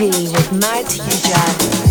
With Matt Hujat.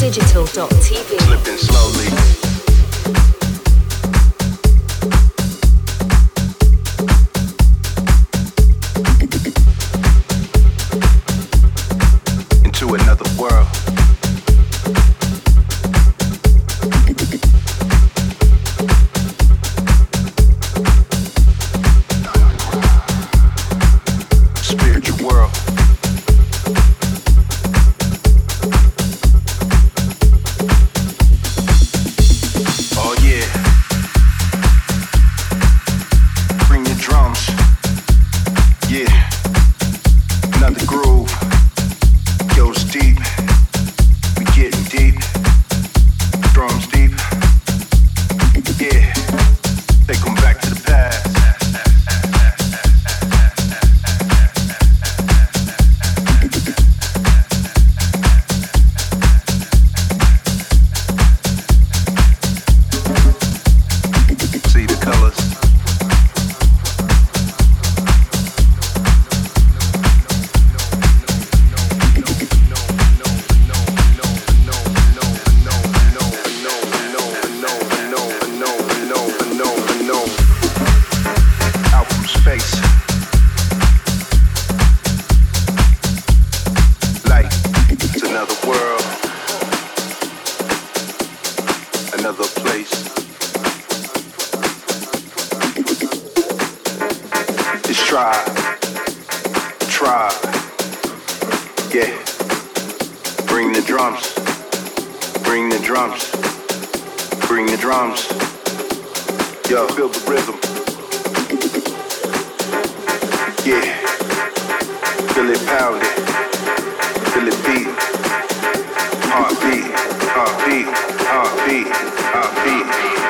digital.tv. Slipping slowly. Try, try, yeah. Bring the drums, bring the drums, bring the drums. Yo, feel the rhythm. Yeah, feel it pounding, feel it beat, heartbeat, heartbeat, heartbeat, heartbeat.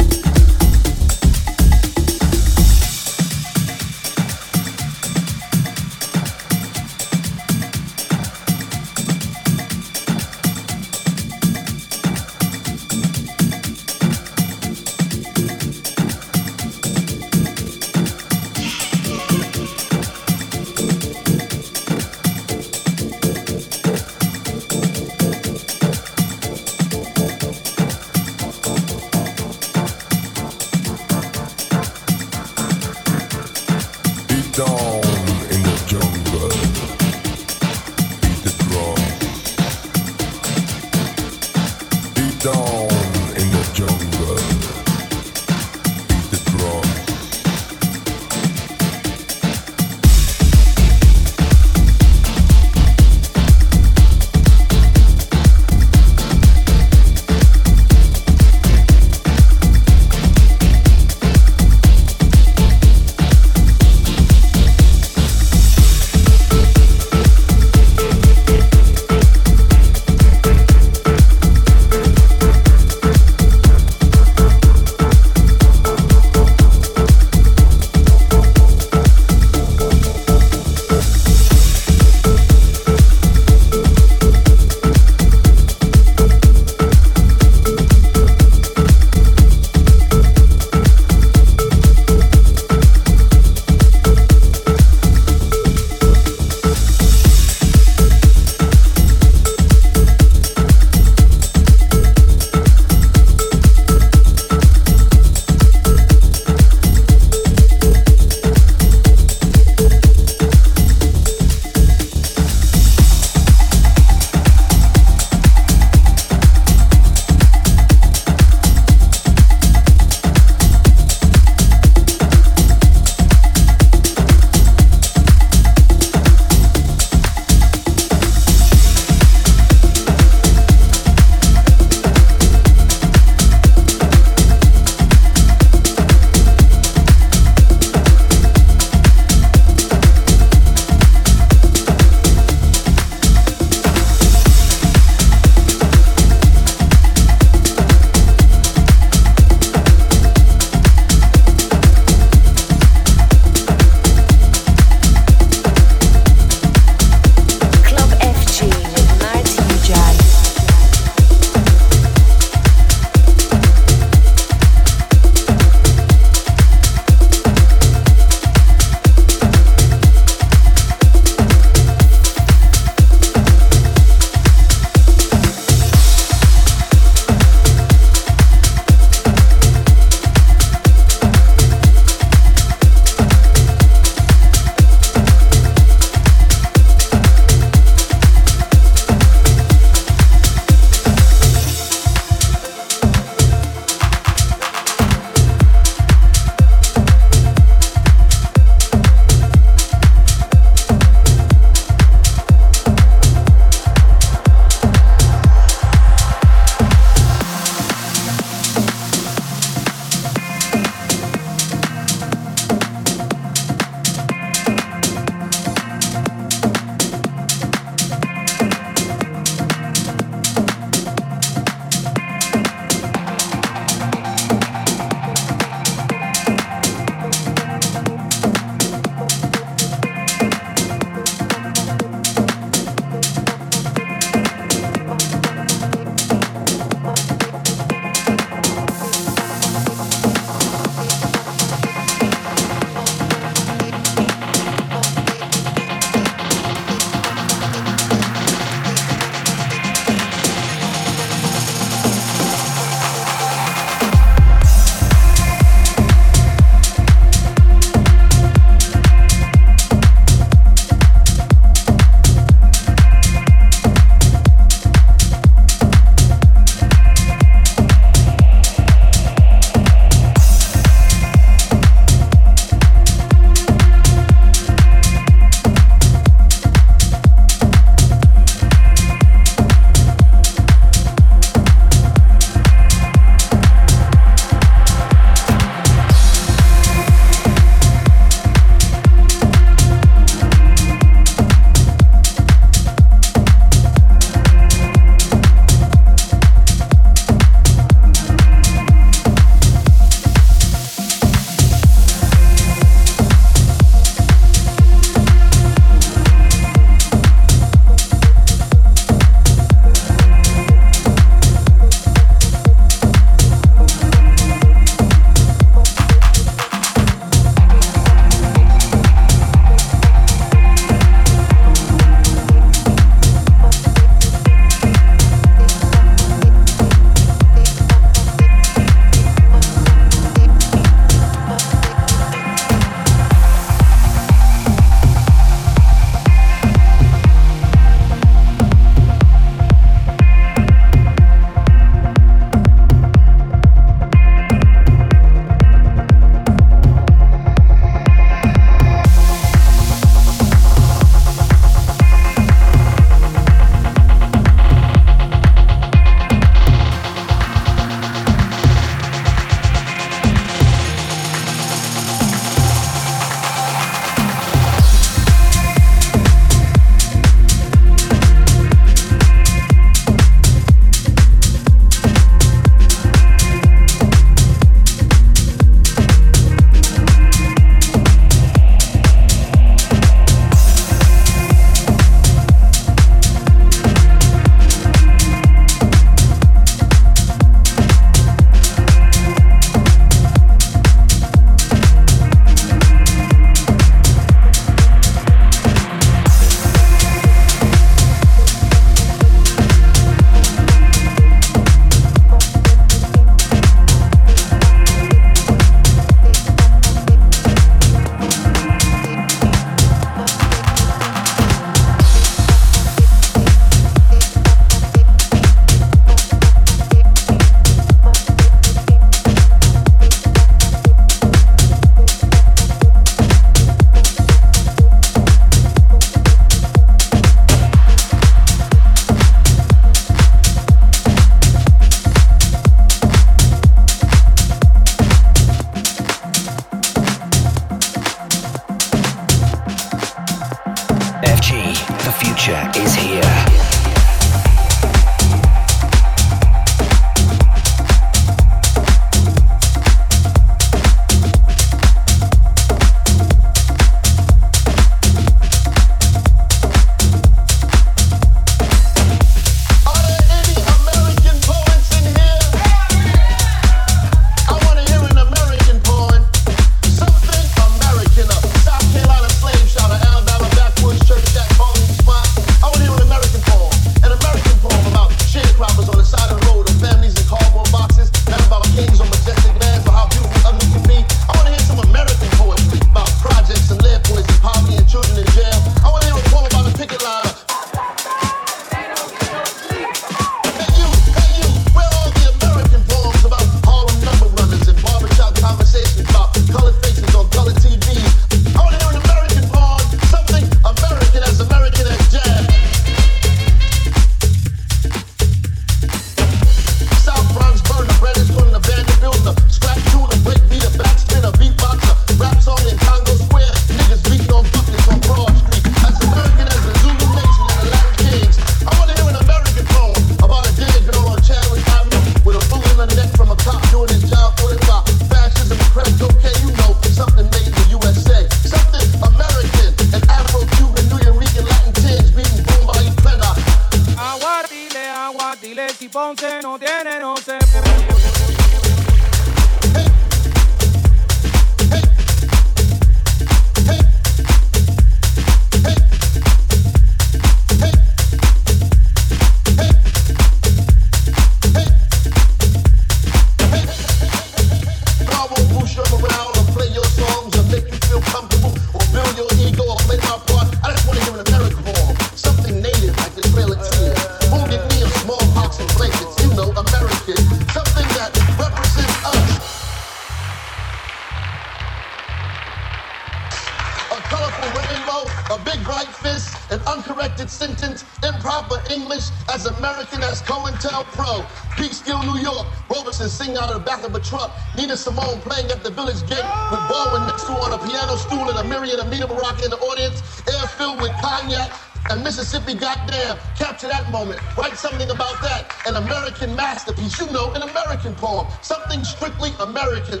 Mississippi, goddamn, capture that moment. Write something about that. An American masterpiece, you know, an American poem. Something strictly American.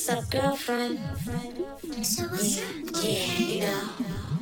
what's up, girlfriend? So what's up? Yeah, you know.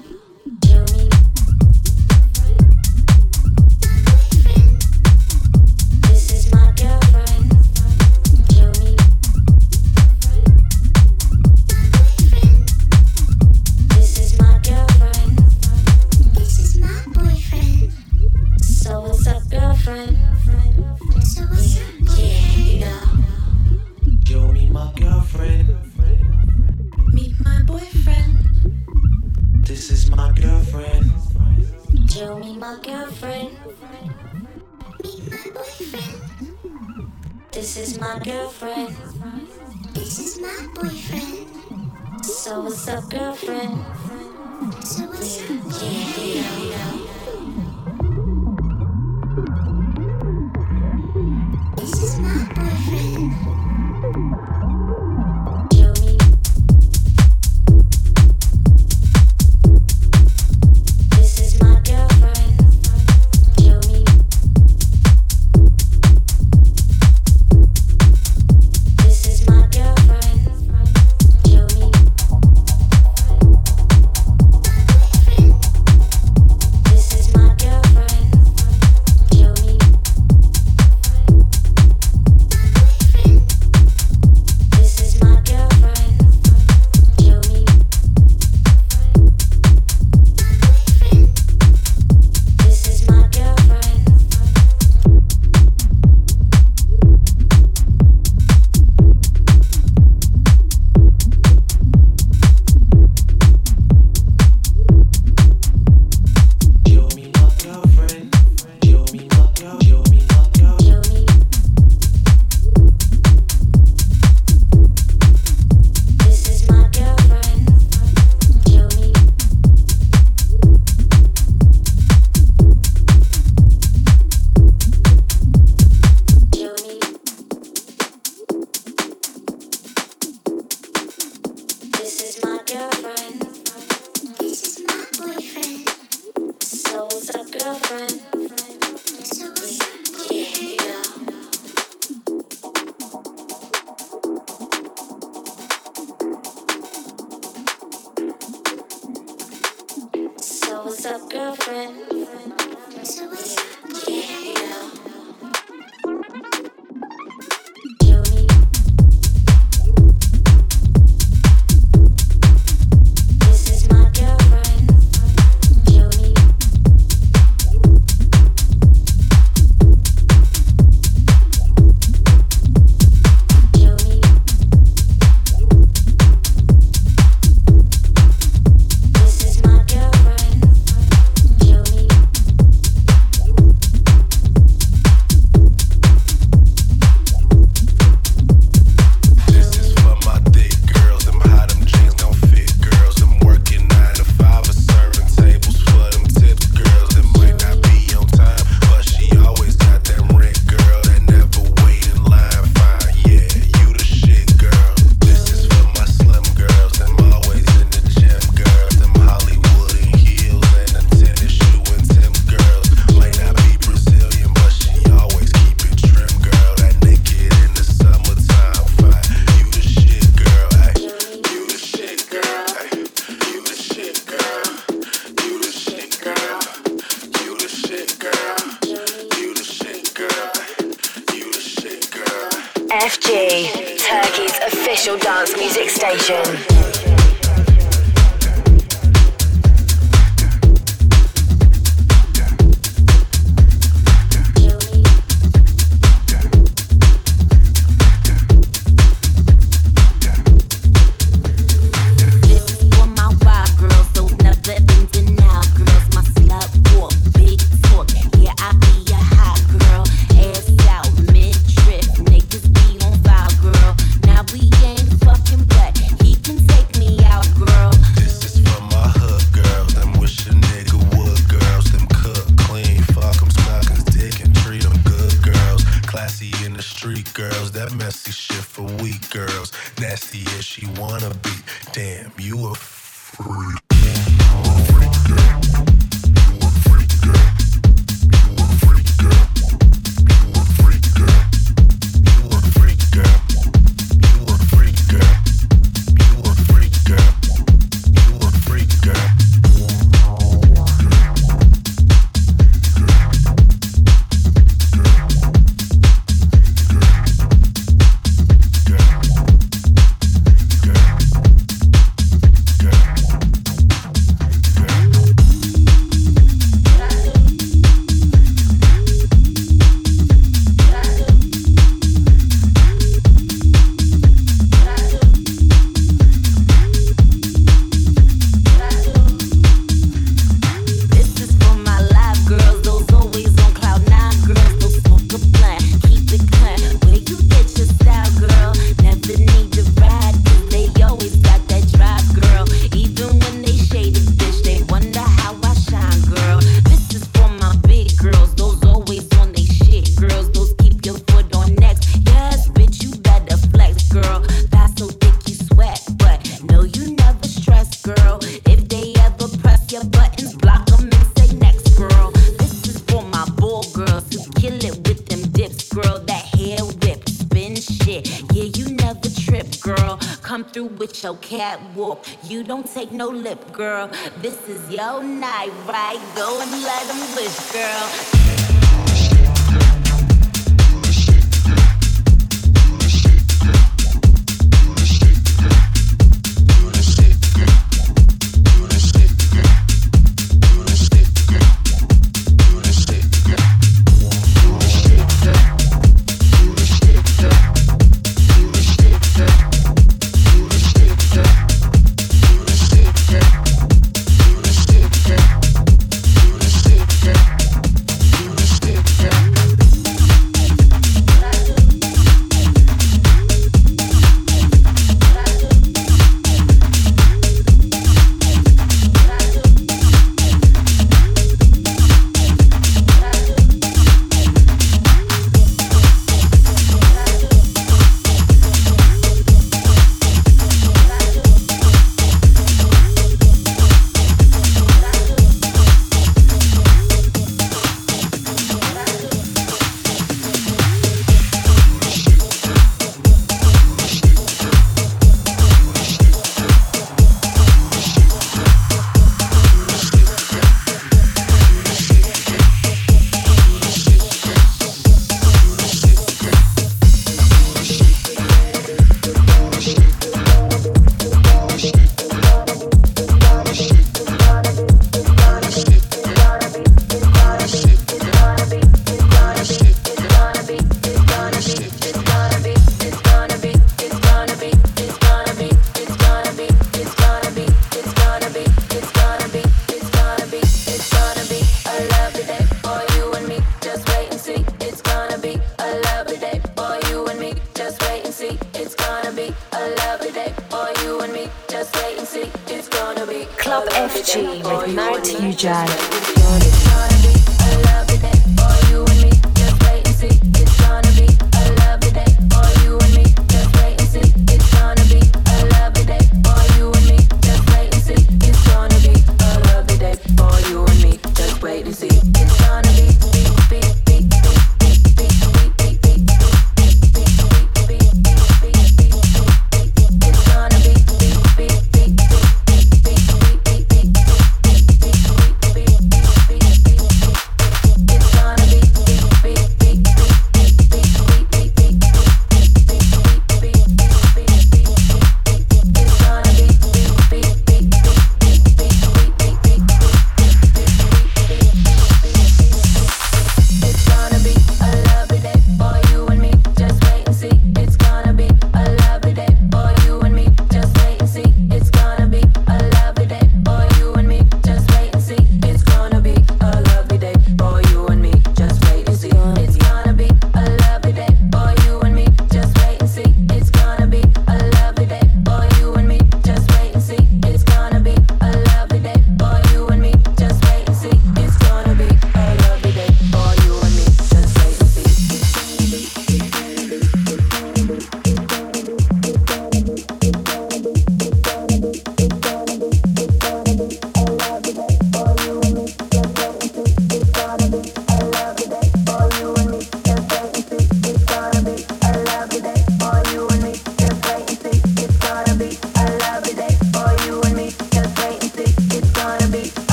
Take no lip, girl. This is your night, right? Go and let them wish, girl.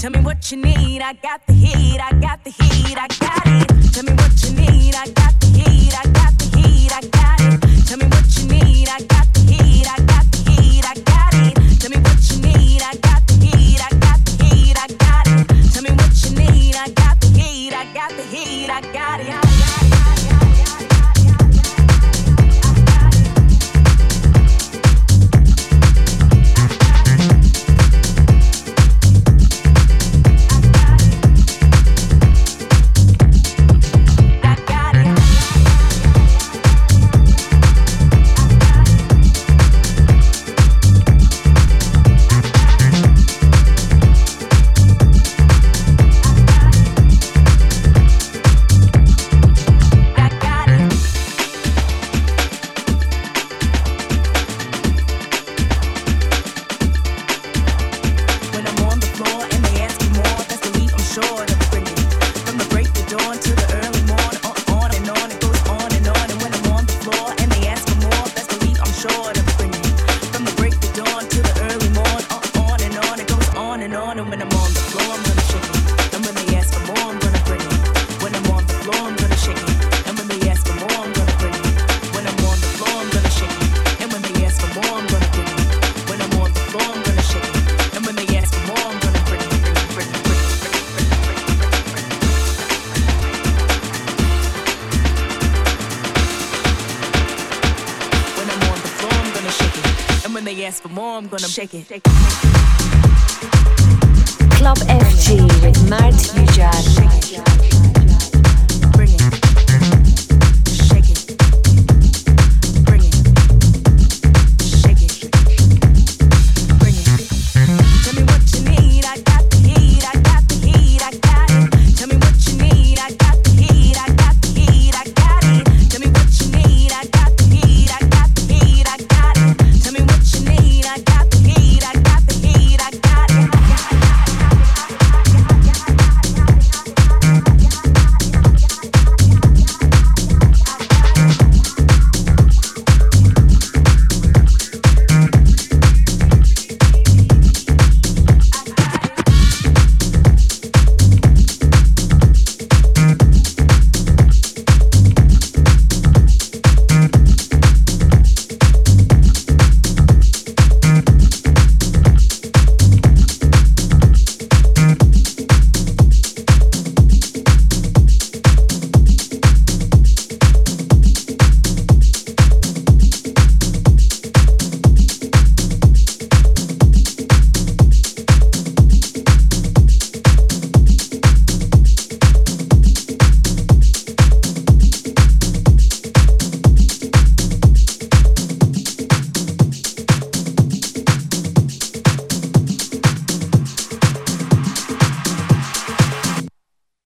Tell me what you need. I got the heat. I I'm gonna shake it. Club FG with Mert Ujad.